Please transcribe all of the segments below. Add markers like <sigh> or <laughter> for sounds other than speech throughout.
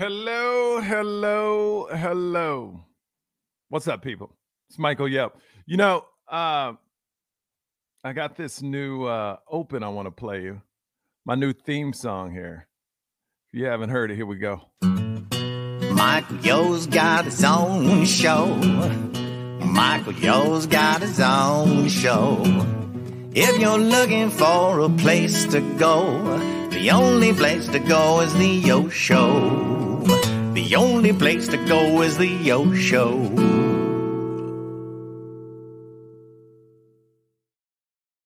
Hello, hello, hello. What's up, people? It's Michael Yo. You know, uh, I got this new uh, open I want to play you. My new theme song here. If you haven't heard it, here we go. Michael Yo's got his own show. Michael Yo's got his own show. If you're looking for a place to go, the only place to go is the Yo Show. The only place to go is the Yo Show.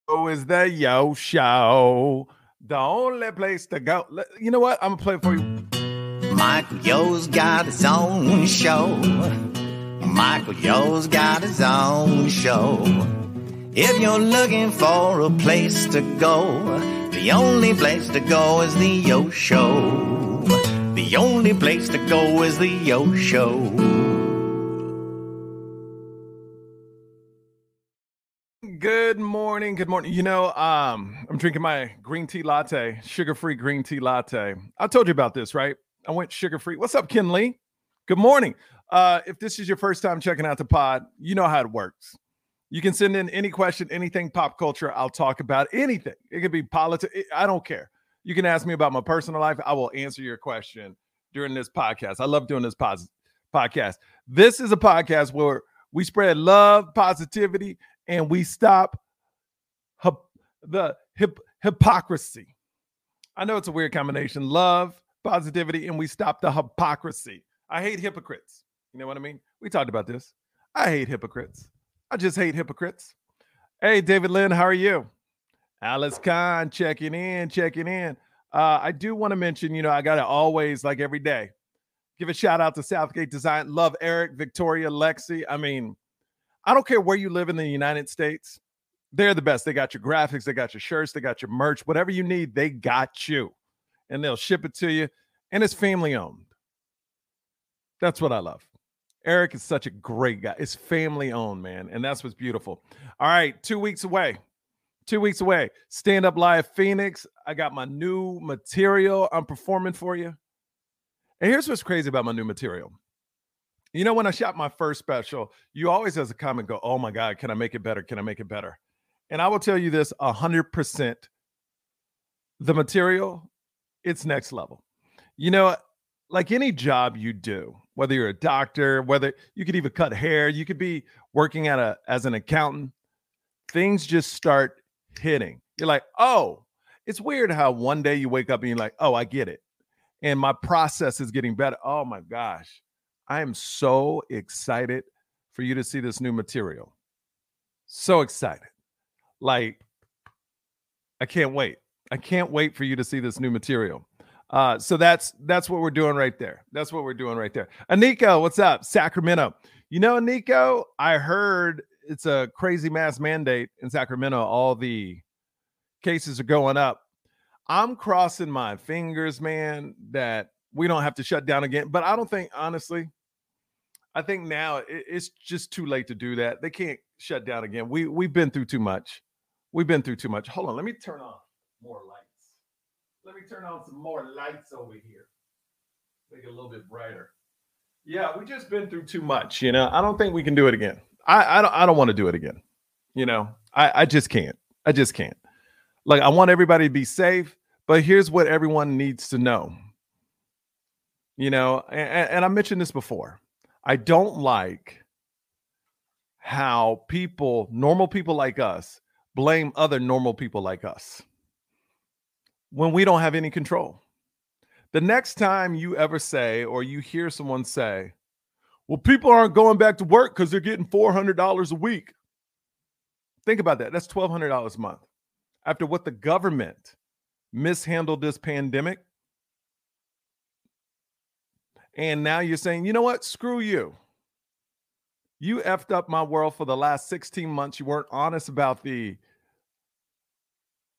Oh, is the Yo Show. The only place to go. You know what? I'm to play it for you. Michael Yo's got his own show. Michael Yo's got his own show. If you're looking for a place to go, the only place to go is the Yo Show. The only place to go is the Yo Show. Good morning. Good morning. You know, um, I'm drinking my green tea latte, sugar-free green tea latte. I told you about this, right? I went sugar-free. What's up, Ken Lee? Good morning. Uh, if this is your first time checking out the pod, you know how it works. You can send in any question, anything pop culture. I'll talk about anything. It could be politics. I don't care. You can ask me about my personal life. I will answer your question during this podcast. I love doing this pos- podcast. This is a podcast where we spread love, positivity, and we stop hyp- the hip- hypocrisy. I know it's a weird combination love, positivity, and we stop the hypocrisy. I hate hypocrites. You know what I mean? We talked about this. I hate hypocrites. I just hate hypocrites. Hey, David Lynn, how are you? Alice Khan checking in, checking in. Uh, I do want to mention, you know, I got to always, like every day, give a shout out to Southgate Design. Love Eric, Victoria, Lexi. I mean, I don't care where you live in the United States. They're the best. They got your graphics, they got your shirts, they got your merch, whatever you need, they got you. And they'll ship it to you. And it's family owned. That's what I love. Eric is such a great guy. It's family owned, man. And that's what's beautiful. All right, two weeks away. Two weeks away. Stand Up Live Phoenix. I got my new material I'm performing for you. And here's what's crazy about my new material. You know, when I shot my first special, you always, as a comment, go, Oh my God, can I make it better? Can I make it better? And I will tell you this 100% the material, it's next level. You know, like any job you do, whether you're a doctor, whether you could even cut hair, you could be working at a as an accountant, things just start hitting. You're like, oh, it's weird how one day you wake up and you're like, oh, I get it. And my process is getting better. Oh my gosh. I am so excited for you to see this new material. So excited. Like, I can't wait. I can't wait for you to see this new material. Uh, so that's that's what we're doing right there. That's what we're doing right there. Aniko, what's up? Sacramento. You know, Nico, I heard it's a crazy mass mandate in Sacramento. All the cases are going up. I'm crossing my fingers, man, that we don't have to shut down again. But I don't think, honestly, I think now it's just too late to do that. They can't shut down again. We we've been through too much. We've been through too much. Hold on, let me turn on more lights. Let me turn on some more lights over here. Make it a little bit brighter. Yeah, we just been through too much. You know, I don't think we can do it again. I I don't I don't want to do it again. You know, I I just can't. I just can't. Like I want everybody to be safe, but here's what everyone needs to know. You know, and, and I mentioned this before. I don't like how people, normal people like us, blame other normal people like us when we don't have any control. The next time you ever say, or you hear someone say, well, people aren't going back to work because they're getting $400 a week. Think about that. That's $1,200 a month. After what the government mishandled this pandemic. And now you're saying, you know what? Screw you. You effed up my world for the last 16 months. You weren't honest about the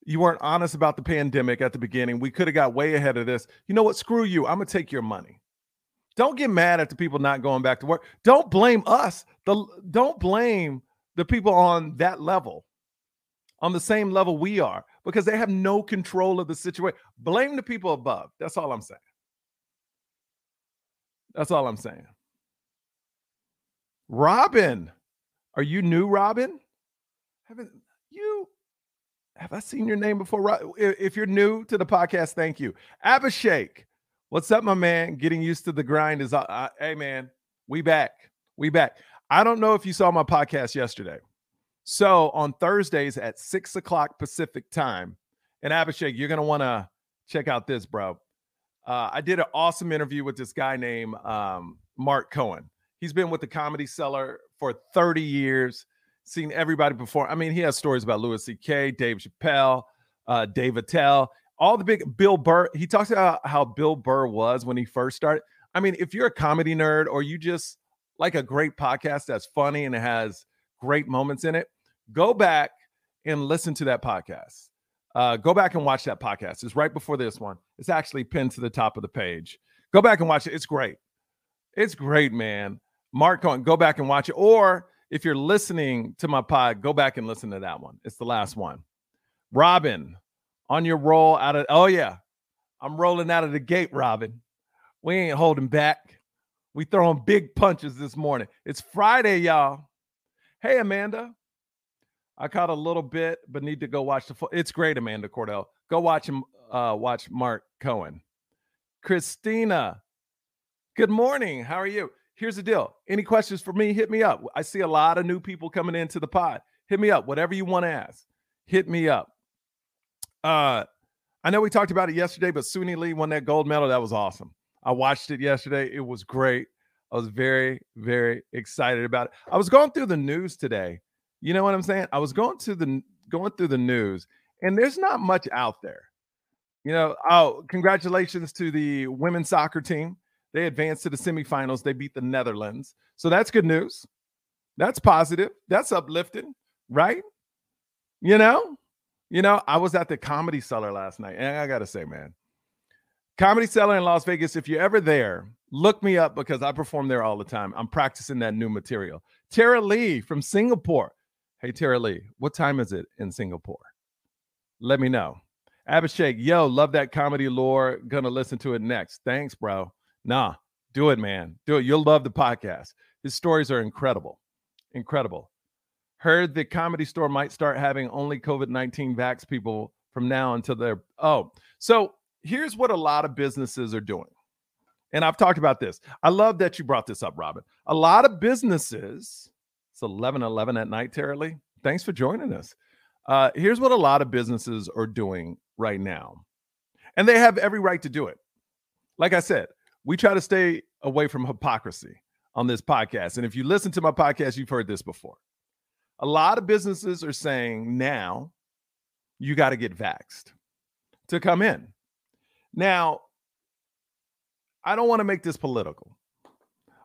you weren't honest about the pandemic at the beginning. We could have got way ahead of this. You know what? Screw you. I'm gonna take your money. Don't get mad at the people not going back to work. Don't blame us. The don't blame the people on that level, on the same level we are, because they have no control of the situation. Blame the people above. That's all I'm saying. That's all I'm saying. Robin, are you new, Robin? Haven't you? Have I seen your name before? If you're new to the podcast, thank you. Abhishek, what's up, my man? Getting used to the grind is, uh, uh, hey, man, we back. We back. I don't know if you saw my podcast yesterday. So on Thursdays at six o'clock Pacific time, and Abhishek, you're to want to check out this, bro. Uh, I did an awesome interview with this guy named um, Mark Cohen. He's been with the Comedy Cellar for 30 years, seen everybody before. I mean, he has stories about Louis C.K., Dave Chappelle, uh, Dave Attell, all the big Bill Burr. He talks about how Bill Burr was when he first started. I mean, if you're a comedy nerd or you just like a great podcast that's funny and it has great moments in it, go back and listen to that podcast. Uh, go back and watch that podcast. It's right before this one. It's actually pinned to the top of the page. Go back and watch it. It's great. It's great, man. Mark Cohen, go back and watch it. Or if you're listening to my pod, go back and listen to that one. It's the last one. Robin, on your roll out of, oh, yeah. I'm rolling out of the gate, Robin. We ain't holding back. We throwing big punches this morning. It's Friday, y'all. Hey, Amanda. I caught a little bit, but need to go watch the full. It's great, Amanda Cordell. Go watch him. Uh, watch Mark Cohen. Christina, good morning. How are you? Here's the deal. Any questions for me? Hit me up. I see a lot of new people coming into the pod. Hit me up. Whatever you want to ask, hit me up. Uh, I know we talked about it yesterday, but Suni Lee won that gold medal. That was awesome. I watched it yesterday. It was great. I was very, very excited about it. I was going through the news today you know what I'm saying? I was going to the going through the news, and there's not much out there. You know, oh, congratulations to the women's soccer team. They advanced to the semifinals. They beat the Netherlands. So that's good news. That's positive. That's uplifting, right? You know, you know, I was at the comedy cellar last night, and I gotta say, man, comedy cellar in Las Vegas. If you're ever there, look me up because I perform there all the time. I'm practicing that new material. Tara Lee from Singapore. Hey, Tara Lee, what time is it in Singapore? Let me know. Abhishek, yo, love that comedy lore. Gonna listen to it next. Thanks, bro. Nah, do it, man. Do it. You'll love the podcast. His stories are incredible. Incredible. Heard the comedy store might start having only COVID 19 vax people from now until they're. Oh, so here's what a lot of businesses are doing. And I've talked about this. I love that you brought this up, Robin. A lot of businesses it's 11 11 at night, Tara Lee. Thanks for joining us. Uh, here's what a lot of businesses are doing right now, and they have every right to do it. Like I said, we try to stay away from hypocrisy on this podcast. And if you listen to my podcast, you've heard this before. A lot of businesses are saying now you got to get vaxxed to come in. Now, I don't want to make this political,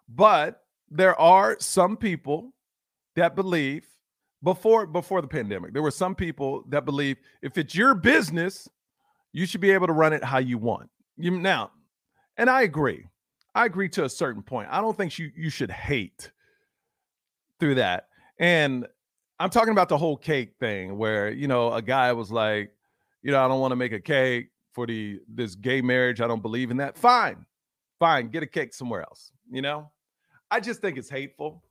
but there are some people that believe before before the pandemic, there were some people that believe if it's your business, you should be able to run it how you want. You now, and I agree. I agree to a certain point. I don't think you you should hate through that. And I'm talking about the whole cake thing where, you know, a guy was like, you know, I don't want to make a cake for the this gay marriage. I don't believe in that. Fine. Fine, get a cake somewhere else, you know? I just think it's hateful.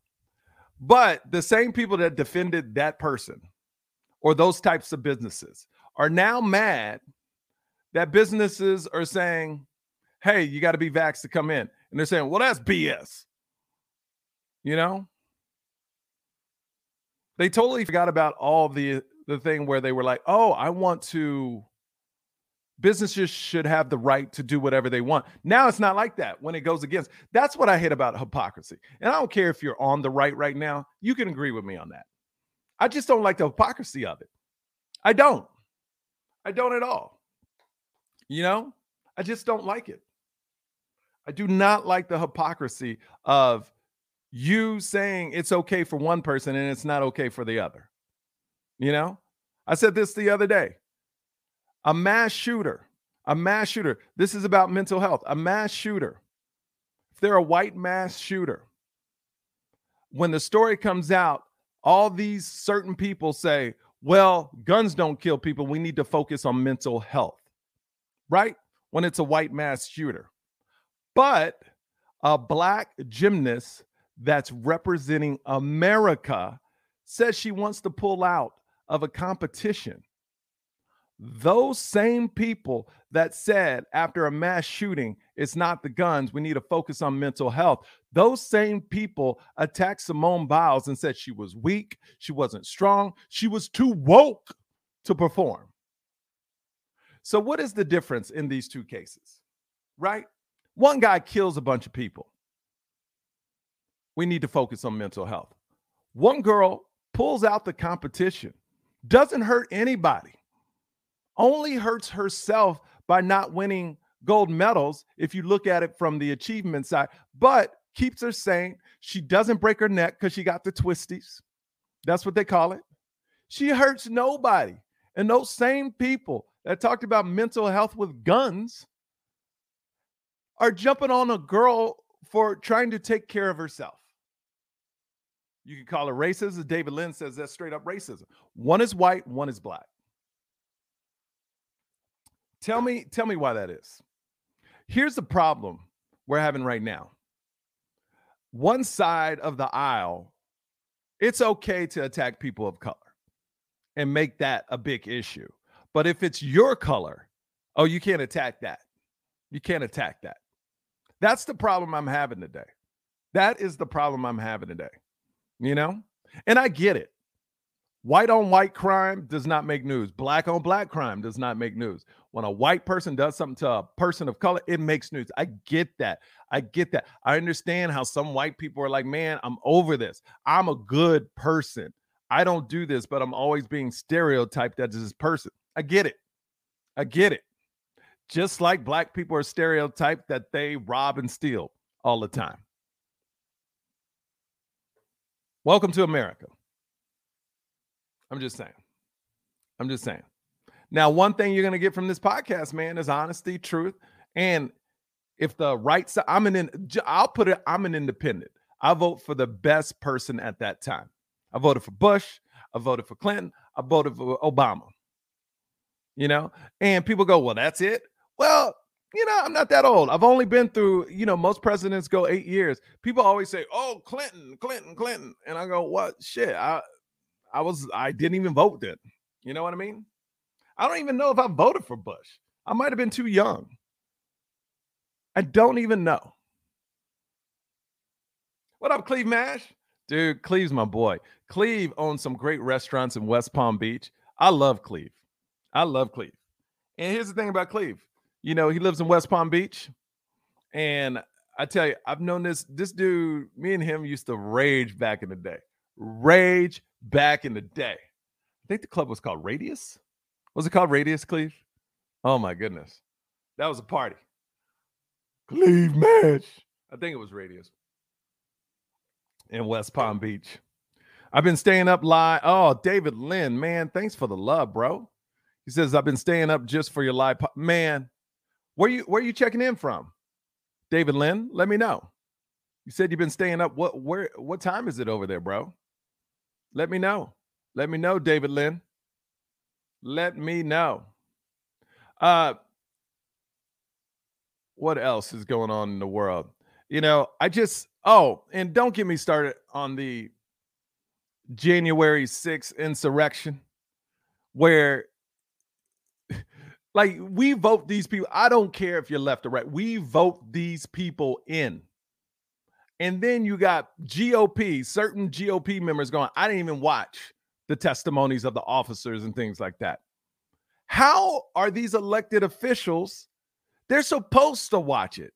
But the same people that defended that person or those types of businesses are now mad that businesses are saying, hey, you got to be vaxxed to come in. And they're saying, well, that's BS. You know? They totally forgot about all the the thing where they were like, oh, I want to businesses should have the right to do whatever they want. Now it's not like that when it goes against. That's what I hate about hypocrisy. And I don't care if you're on the right right now, you can agree with me on that. I just don't like the hypocrisy of it. I don't. I don't at all. You know, I just don't like it. I do not like the hypocrisy of you saying it's okay for one person and it's not okay for the other. You know, I said this the other day. A mass shooter, a mass shooter. This is about mental health. A mass shooter. If they're a white mass shooter, when the story comes out, all these certain people say, well, guns don't kill people. We need to focus on mental health, right? When it's a white mass shooter. But a black gymnast that's representing America says she wants to pull out of a competition. Those same people that said after a mass shooting, it's not the guns, we need to focus on mental health. Those same people attacked Simone Biles and said she was weak, she wasn't strong, she was too woke to perform. So, what is the difference in these two cases? Right? One guy kills a bunch of people. We need to focus on mental health. One girl pulls out the competition, doesn't hurt anybody, only hurts herself by not winning gold medals if you look at it from the achievement side, but keeps her sane. She doesn't break her neck because she got the twisties. That's what they call it. She hurts nobody. And those same people that talked about mental health with guns are jumping on a girl for trying to take care of herself. You can call it racism. David Lynn says that's straight up racism. One is white, one is black. Tell me, tell me why that is. Here's the problem we're having right now. One side of the aisle, it's okay to attack people of color and make that a big issue. But if it's your color, oh, you can't attack that. You can't attack that. That's the problem I'm having today. That is the problem I'm having today. You know? And I get it. White on white crime does not make news. Black on black crime does not make news. When a white person does something to a person of color, it makes news. I get that. I get that. I understand how some white people are like, man, I'm over this. I'm a good person. I don't do this, but I'm always being stereotyped as this person. I get it. I get it. Just like black people are stereotyped that they rob and steal all the time. Welcome to America. I'm just saying. I'm just saying. Now, one thing you're going to get from this podcast, man, is honesty, truth, and if the right side, I'm an, I'll put it, I'm an independent. I vote for the best person at that time. I voted for Bush. I voted for Clinton. I voted for Obama. You know, and people go, well, that's it. Well, you know, I'm not that old. I've only been through, you know, most presidents go eight years. People always say, oh, Clinton, Clinton, Clinton. And I go, what? Shit. I, I was, I didn't even vote then. You know what I mean? I don't even know if I voted for Bush. I might have been too young. I don't even know. What up, Cleve Mash? Dude, Cleve's my boy. Cleve owns some great restaurants in West Palm Beach. I love Cleve. I love Cleve. And here's the thing about Cleve. You know, he lives in West Palm Beach. And I tell you, I've known this this dude, me and him used to rage back in the day. Rage back in the day. I think the club was called Radius. Was it called Radius, Cleve? Oh my goodness. That was a party. Cleve match. I think it was Radius in West Palm Beach. I've been staying up live. Oh, David Lynn, man, thanks for the love, bro. He says I've been staying up just for your live. Po-. Man, where you where you checking in from? David Lynn, let me know. You said you've been staying up. What where what time is it over there, bro? Let me know. Let me know, David Lynn. Let me know. Uh what else is going on in the world? You know, I just oh, and don't get me started on the January 6th insurrection where like we vote these people. I don't care if you're left or right. We vote these people in. And then you got GOP, certain GOP members going, I didn't even watch the testimonies of the officers and things like that. How are these elected officials? They're supposed to watch it.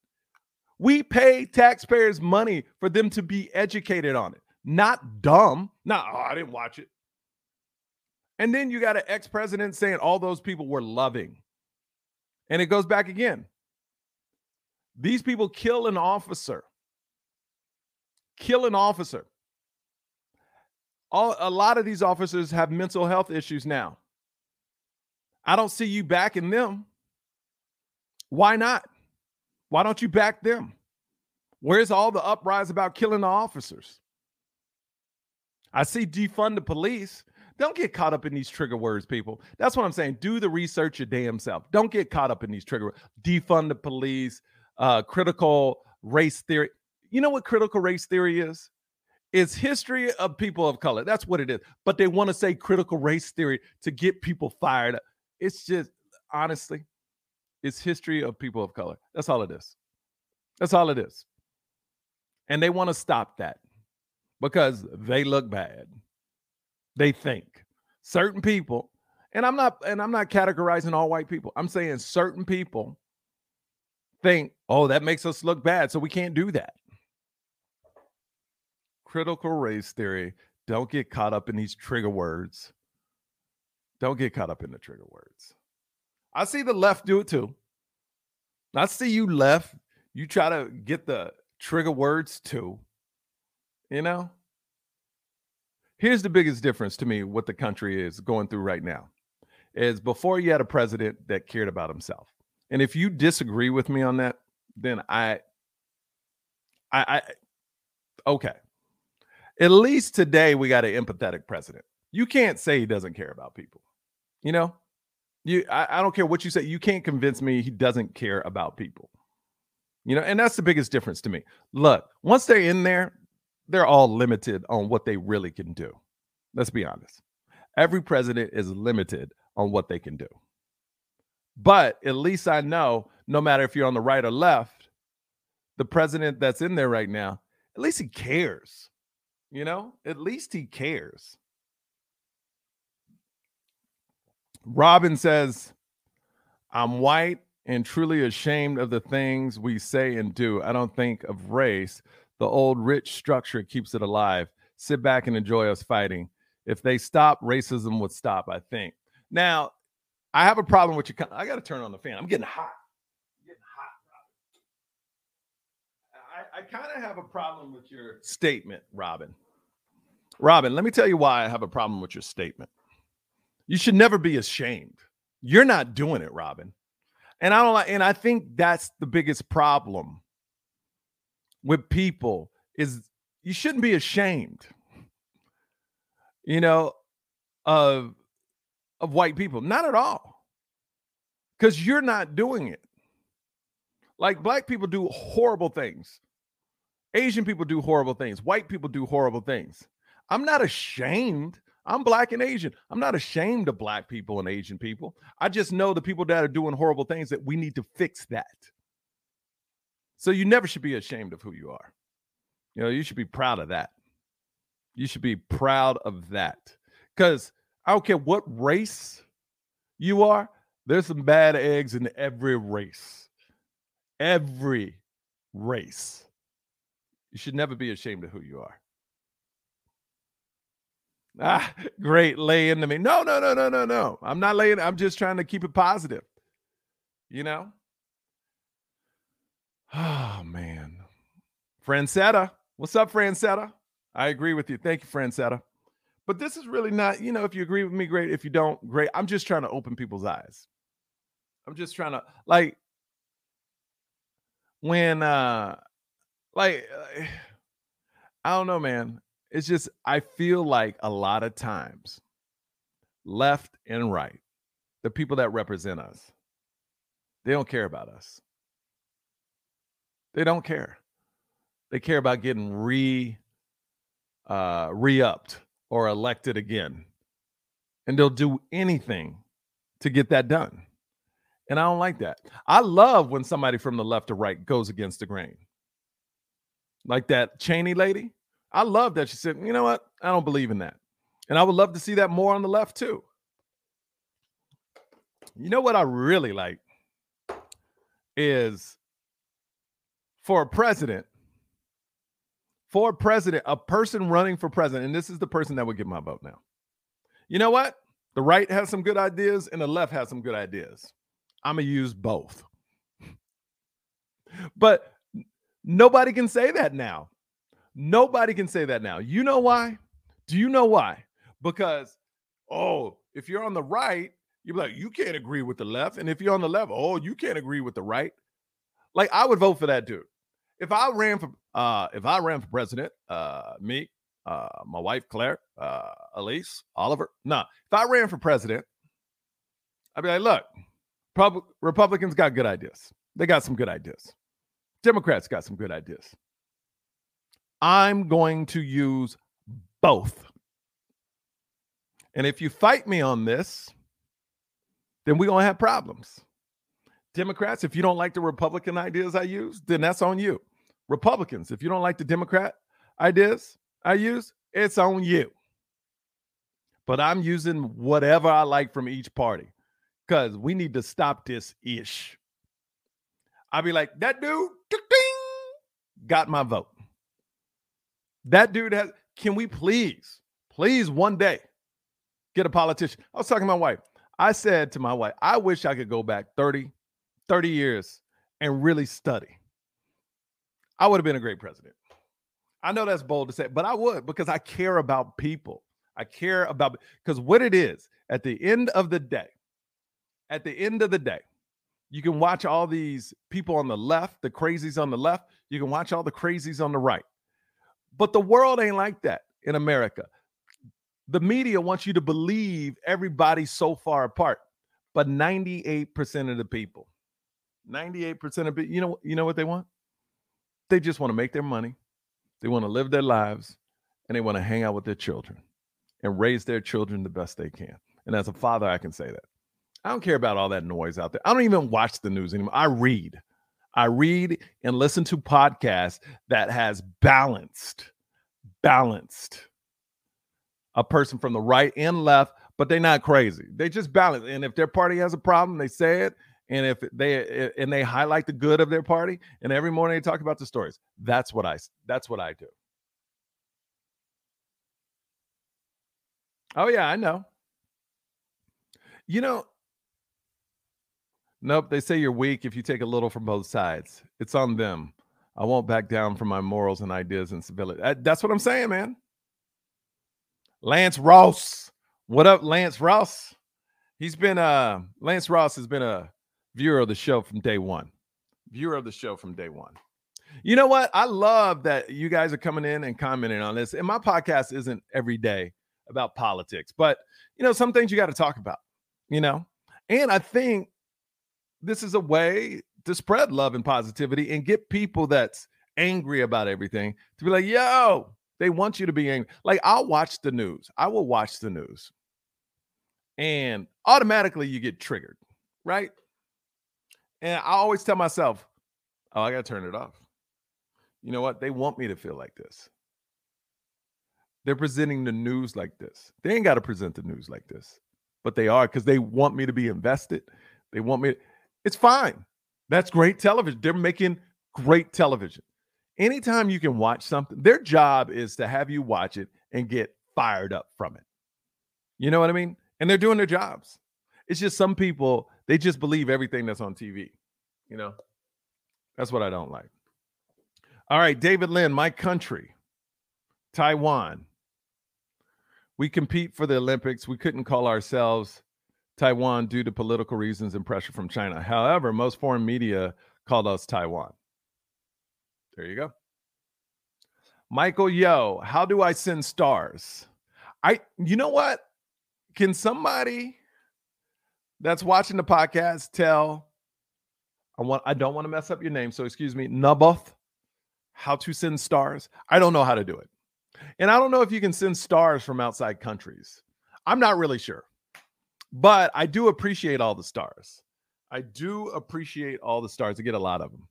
We pay taxpayers money for them to be educated on it, not dumb. Not, oh, I didn't watch it. And then you got an ex president saying all those people were loving. And it goes back again. These people kill an officer, kill an officer. All, a lot of these officers have mental health issues now. I don't see you backing them. Why not? Why don't you back them? Where's all the uprise about killing the officers? I see defund the police. Don't get caught up in these trigger words, people. That's what I'm saying. Do the research your damn self. Don't get caught up in these trigger defund the police, uh, critical race theory. You know what critical race theory is? It's history of people of color. That's what it is. But they want to say critical race theory to get people fired up. It's just honestly, it's history of people of color. That's all it is. That's all it is. And they want to stop that because they look bad. They think certain people, and I'm not and I'm not categorizing all white people. I'm saying certain people think, "Oh, that makes us look bad, so we can't do that." Critical race theory, don't get caught up in these trigger words. Don't get caught up in the trigger words. I see the left do it too. I see you left. You try to get the trigger words too. You know? Here's the biggest difference to me what the country is going through right now. Is before you had a president that cared about himself. And if you disagree with me on that, then I I I okay. At least today we got an empathetic president. You can't say he doesn't care about people. You know? You, I, I don't care what you say. You can't convince me he doesn't care about people. You know, and that's the biggest difference to me. Look, once they're in there, they're all limited on what they really can do. Let's be honest. Every president is limited on what they can do. But at least I know no matter if you're on the right or left, the president that's in there right now, at least he cares. You know, at least he cares. Robin says, I'm white and truly ashamed of the things we say and do. I don't think of race. The old rich structure keeps it alive. Sit back and enjoy us fighting. If they stop, racism would stop, I think. Now, I have a problem with you. I got to turn on the fan. I'm getting hot. I'm getting hot. I, I kind of have a problem with your statement, Robin. Robin, let me tell you why I have a problem with your statement. You should never be ashamed. You're not doing it, Robin. And I don't like, and I think that's the biggest problem with people is you shouldn't be ashamed, you know, of of white people. Not at all. Because you're not doing it. Like black people do horrible things. Asian people do horrible things. White people do horrible things. I'm not ashamed I'm black and Asian. I'm not ashamed of black people and Asian people. I just know the people that are doing horrible things that we need to fix that. So you never should be ashamed of who you are. You know, you should be proud of that. You should be proud of that. Because I don't care what race you are, there's some bad eggs in every race. Every race. You should never be ashamed of who you are. Ah, <laughs> great. Lay into me. No, no, no, no, no, no. I'm not laying. I'm just trying to keep it positive. You know? Oh, man. Francetta. What's up, Francetta? I agree with you. Thank you, Francetta. But this is really not, you know, if you agree with me, great. If you don't, great. I'm just trying to open people's eyes. I'm just trying to, like, when, uh, like, I don't know, man. It's just, I feel like a lot of times, left and right, the people that represent us, they don't care about us. They don't care. They care about getting re uh re-upped or elected again. And they'll do anything to get that done. And I don't like that. I love when somebody from the left or right goes against the grain. Like that Cheney lady. I love that she said, you know what? I don't believe in that. And I would love to see that more on the left too. You know what I really like is for a president, for a president, a person running for president, and this is the person that would get my vote now. You know what? The right has some good ideas and the left has some good ideas. I'm going to use both. <laughs> but nobody can say that now. Nobody can say that now. You know why? Do you know why? Because, oh, if you're on the right, you're like, you can't agree with the left. And if you're on the left, oh, you can't agree with the right. Like I would vote for that dude. If I ran for uh if I ran for president, uh me, uh my wife Claire, uh Elise, Oliver. No, nah, if I ran for president, I'd be like, look, Pub- Republicans got good ideas. They got some good ideas. Democrats got some good ideas. I'm going to use both. And if you fight me on this, then we're going to have problems. Democrats, if you don't like the Republican ideas I use, then that's on you. Republicans, if you don't like the Democrat ideas I use, it's on you. But I'm using whatever I like from each party because we need to stop this ish. I'll be like, that dude got my vote. That dude has, can we please, please one day get a politician? I was talking to my wife. I said to my wife, I wish I could go back 30, 30 years and really study. I would have been a great president. I know that's bold to say, but I would because I care about people. I care about because what it is at the end of the day, at the end of the day, you can watch all these people on the left, the crazies on the left. You can watch all the crazies on the right. But the world ain't like that in America. The media wants you to believe everybody's so far apart. But 98% of the people, 98% of you know, you know what they want? They just want to make their money. They want to live their lives and they want to hang out with their children and raise their children the best they can. And as a father, I can say that. I don't care about all that noise out there. I don't even watch the news anymore. I read. I read and listen to podcasts that has balanced, balanced a person from the right and left, but they're not crazy. They just balance. And if their party has a problem, they say it. And if they and they highlight the good of their party, and every morning they talk about the stories. That's what I that's what I do. Oh yeah, I know. You know, Nope, they say you're weak if you take a little from both sides. It's on them. I won't back down from my morals and ideas and civility. That's what I'm saying, man. Lance Ross. What up, Lance Ross? He's been uh Lance Ross has been a viewer of the show from day one. Viewer of the show from day one. You know what? I love that you guys are coming in and commenting on this. And my podcast isn't every day about politics, but you know, some things you got to talk about, you know. And I think this is a way to spread love and positivity and get people that's angry about everything to be like, yo, they want you to be angry. Like, I'll watch the news. I will watch the news. And automatically you get triggered, right? And I always tell myself, oh, I got to turn it off. You know what? They want me to feel like this. They're presenting the news like this. They ain't got to present the news like this, but they are because they want me to be invested. They want me. To, it's fine. That's great television. They're making great television. Anytime you can watch something, their job is to have you watch it and get fired up from it. You know what I mean? And they're doing their jobs. It's just some people, they just believe everything that's on TV. You know, that's what I don't like. All right, David Lynn, my country, Taiwan. We compete for the Olympics. We couldn't call ourselves Taiwan due to political reasons and pressure from China. However, most foreign media called us Taiwan. There you go. Michael Yo, how do I send stars? I you know what? Can somebody that's watching the podcast tell I want I don't want to mess up your name, so excuse me, Naboth, how to send stars? I don't know how to do it. And I don't know if you can send stars from outside countries. I'm not really sure. But I do appreciate all the stars. I do appreciate all the stars. I get a lot of them.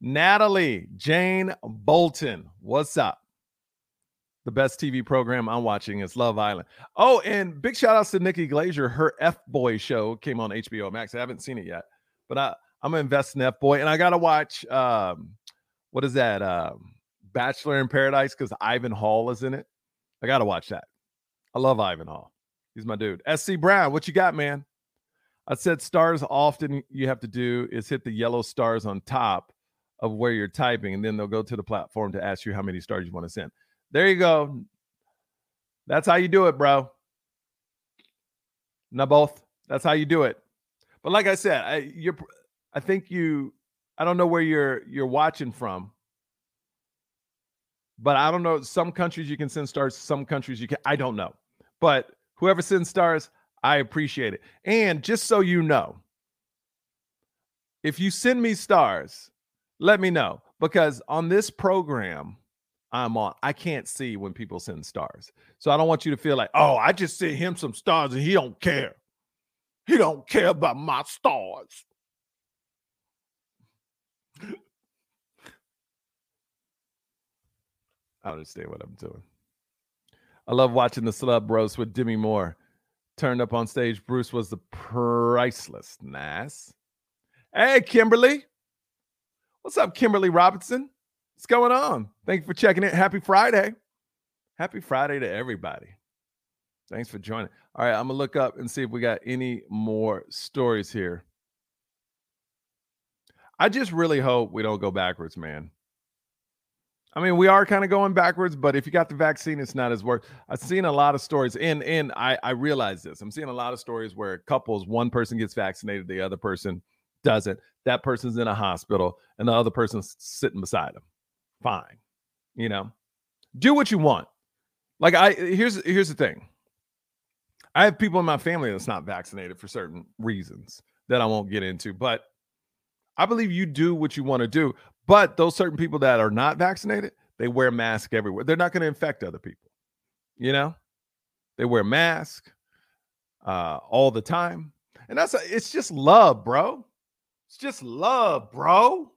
Natalie Jane Bolton, what's up? The best TV program I'm watching is Love Island. Oh, and big shout outs to Nikki Glazer. Her F Boy show came on HBO Max. I haven't seen it yet, but I, I'm gonna invest in F Boy, and I gotta watch. Um, what is that? Um, Bachelor in Paradise because Ivan Hall is in it. I gotta watch that. I love Ivan Hall. He's my dude. SC Brown, what you got, man? I said stars often you have to do is hit the yellow stars on top of where you're typing, and then they'll go to the platform to ask you how many stars you want to send. There you go. That's how you do it, bro. Not both. That's how you do it. But like I said, I you're I think you I don't know where you're you're watching from. But I don't know. Some countries you can send stars, some countries you can I don't know. But Whoever sends stars, I appreciate it. And just so you know, if you send me stars, Let me know because on this program I'm on, I can't see when people send stars. So I don't want you to feel like, oh, I just sent him some stars and he don't care. He don't care about my stars. <laughs> I understand what I'm doing. I love watching the celeb roast with Demi Moore. Turned up on stage, Bruce was the priceless. Nice. Hey, Kimberly. What's up, Kimberly Robinson? What's going on? Thank you for checking in. Happy Friday. Happy Friday to everybody. Thanks for joining. All right, I'm going to look up and see if we got any more stories here. I just really hope we don't go backwards, man. I mean, we are kind of going backwards, but if you got the vaccine, it's not as worse. I've seen a lot of stories, and and I I realize this. I'm seeing a lot of stories where couples, one person gets vaccinated, the other person doesn't. That person's in a hospital, and the other person's sitting beside them. Fine, you know, do what you want. Like I here's here's the thing. I have people in my family that's not vaccinated for certain reasons that I won't get into, but I believe you do what you want to do. But those certain people that are not vaccinated, they wear masks everywhere. They're not going to infect other people. You know, they wear masks uh, all the time, and that's a, it's just love, bro. It's just love, bro.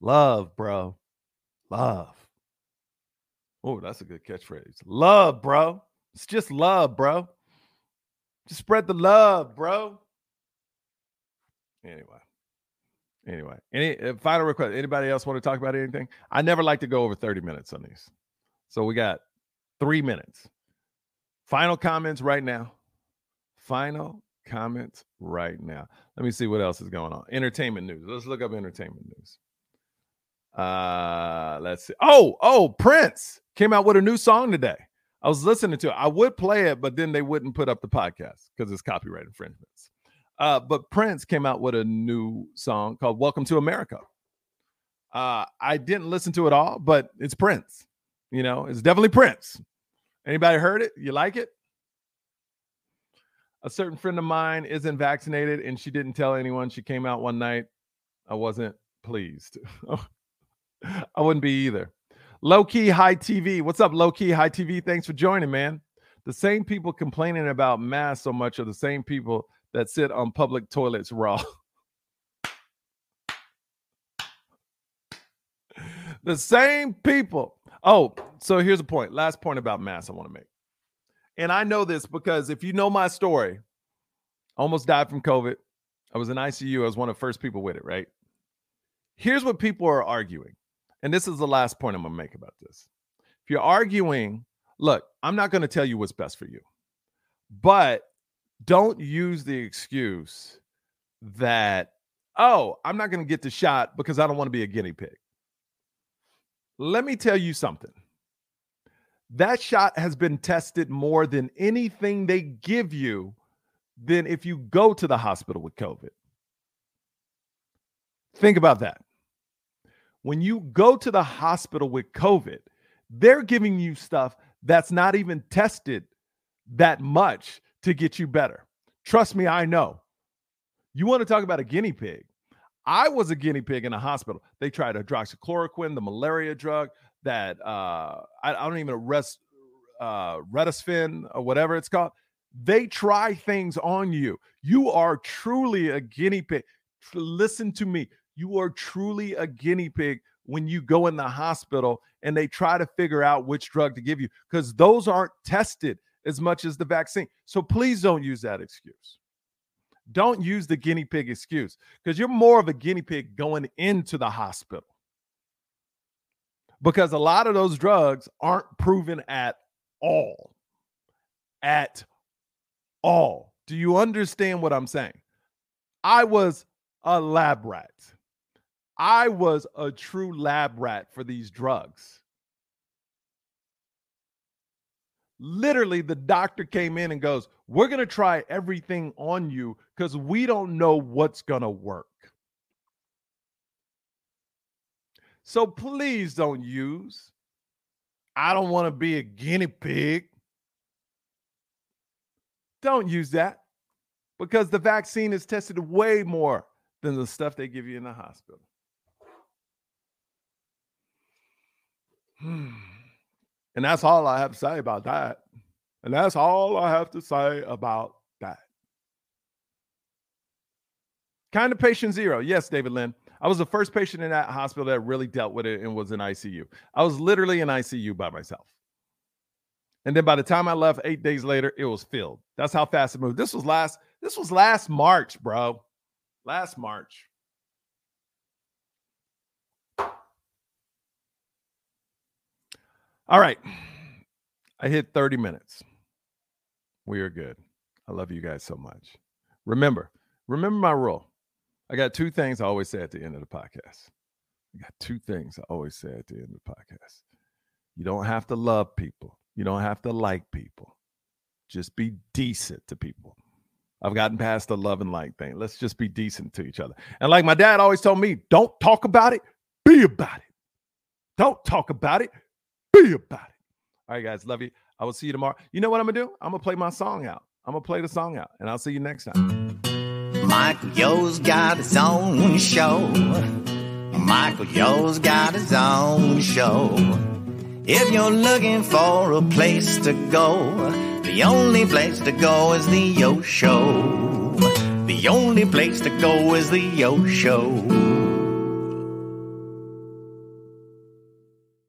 Love, bro. Love. Oh, that's a good catchphrase. Love, bro. It's just love, bro. Just spread the love, bro. Anyway. Anyway, any uh, final request? Anybody else want to talk about anything? I never like to go over 30 minutes on these. So we got three minutes. Final comments right now. Final comments right now. Let me see what else is going on. Entertainment news. Let's look up entertainment news. Uh let's see. Oh, oh, Prince came out with a new song today. I was listening to it. I would play it, but then they wouldn't put up the podcast because it's copyright infringements. Uh, but Prince came out with a new song called Welcome to America. Uh, I didn't listen to it all, but it's Prince. You know, it's definitely Prince. Anybody heard it? You like it? A certain friend of mine isn't vaccinated and she didn't tell anyone. She came out one night. I wasn't pleased. <laughs> I wouldn't be either. Low key high TV. What's up, low key high TV? Thanks for joining, man. The same people complaining about masks so much are the same people that sit on public toilets raw. <laughs> the same people. Oh, so here's a point. Last point about mass I want to make. And I know this because if you know my story, I almost died from COVID. I was in ICU. I was one of the first people with it, right? Here's what people are arguing. And this is the last point I'm going to make about this. If you're arguing, look, I'm not going to tell you what's best for you. But don't use the excuse that, oh, I'm not going to get the shot because I don't want to be a guinea pig. Let me tell you something. That shot has been tested more than anything they give you than if you go to the hospital with COVID. Think about that. When you go to the hospital with COVID, they're giving you stuff that's not even tested that much to get you better. Trust me, I know. You want to talk about a guinea pig? I was a guinea pig in a hospital. They tried hydroxychloroquine, the malaria drug that uh, I, I, don't even rest uh, remdesivir or whatever it's called. They try things on you. You are truly a guinea pig. Listen to me. You are truly a guinea pig when you go in the hospital and they try to figure out which drug to give you because those aren't tested as much as the vaccine. So please don't use that excuse. Don't use the guinea pig excuse because you're more of a guinea pig going into the hospital. Because a lot of those drugs aren't proven at all. At all. Do you understand what I'm saying? I was a lab rat. I was a true lab rat for these drugs. literally the doctor came in and goes, We're going to try everything on you because we don't know what's going to work. So please don't use, I don't want to be a guinea pig. Don't use that because the vaccine is tested way more than the stuff they give you in the hospital. And that's all I have to say about that. And that's all I have to say about that. Kind of patient zero. Yes, David Lynn. I was the first patient in that hospital that really dealt with it and was in ICU. I was literally in ICU by myself. And then by the time I left 8 days later, it was filled. That's how fast it moved. This was last this was last March, bro. Last March. All right. I hit 30 minutes. We are good. I love you guys so much. Remember, remember my rule. I got two things I always say at the end of the podcast. I got two things I always say at the end of the podcast. You don't have to love people. You don't have to like people. Just be decent to people. I've gotten past the love and like thing. Let's just be decent to each other. And like my dad always told me, don't talk about it, be about it. Don't talk about it, be about it. All right, guys, love you. I will see you tomorrow. You know what I'm gonna do? I'm gonna play my song out. I'm gonna play the song out, and I'll see you next time. Michael Yo's got his own show. Michael Yo's got his own show. If you're looking for a place to go, the only place to go is the Yo Show. The only place to go is the Yo Show.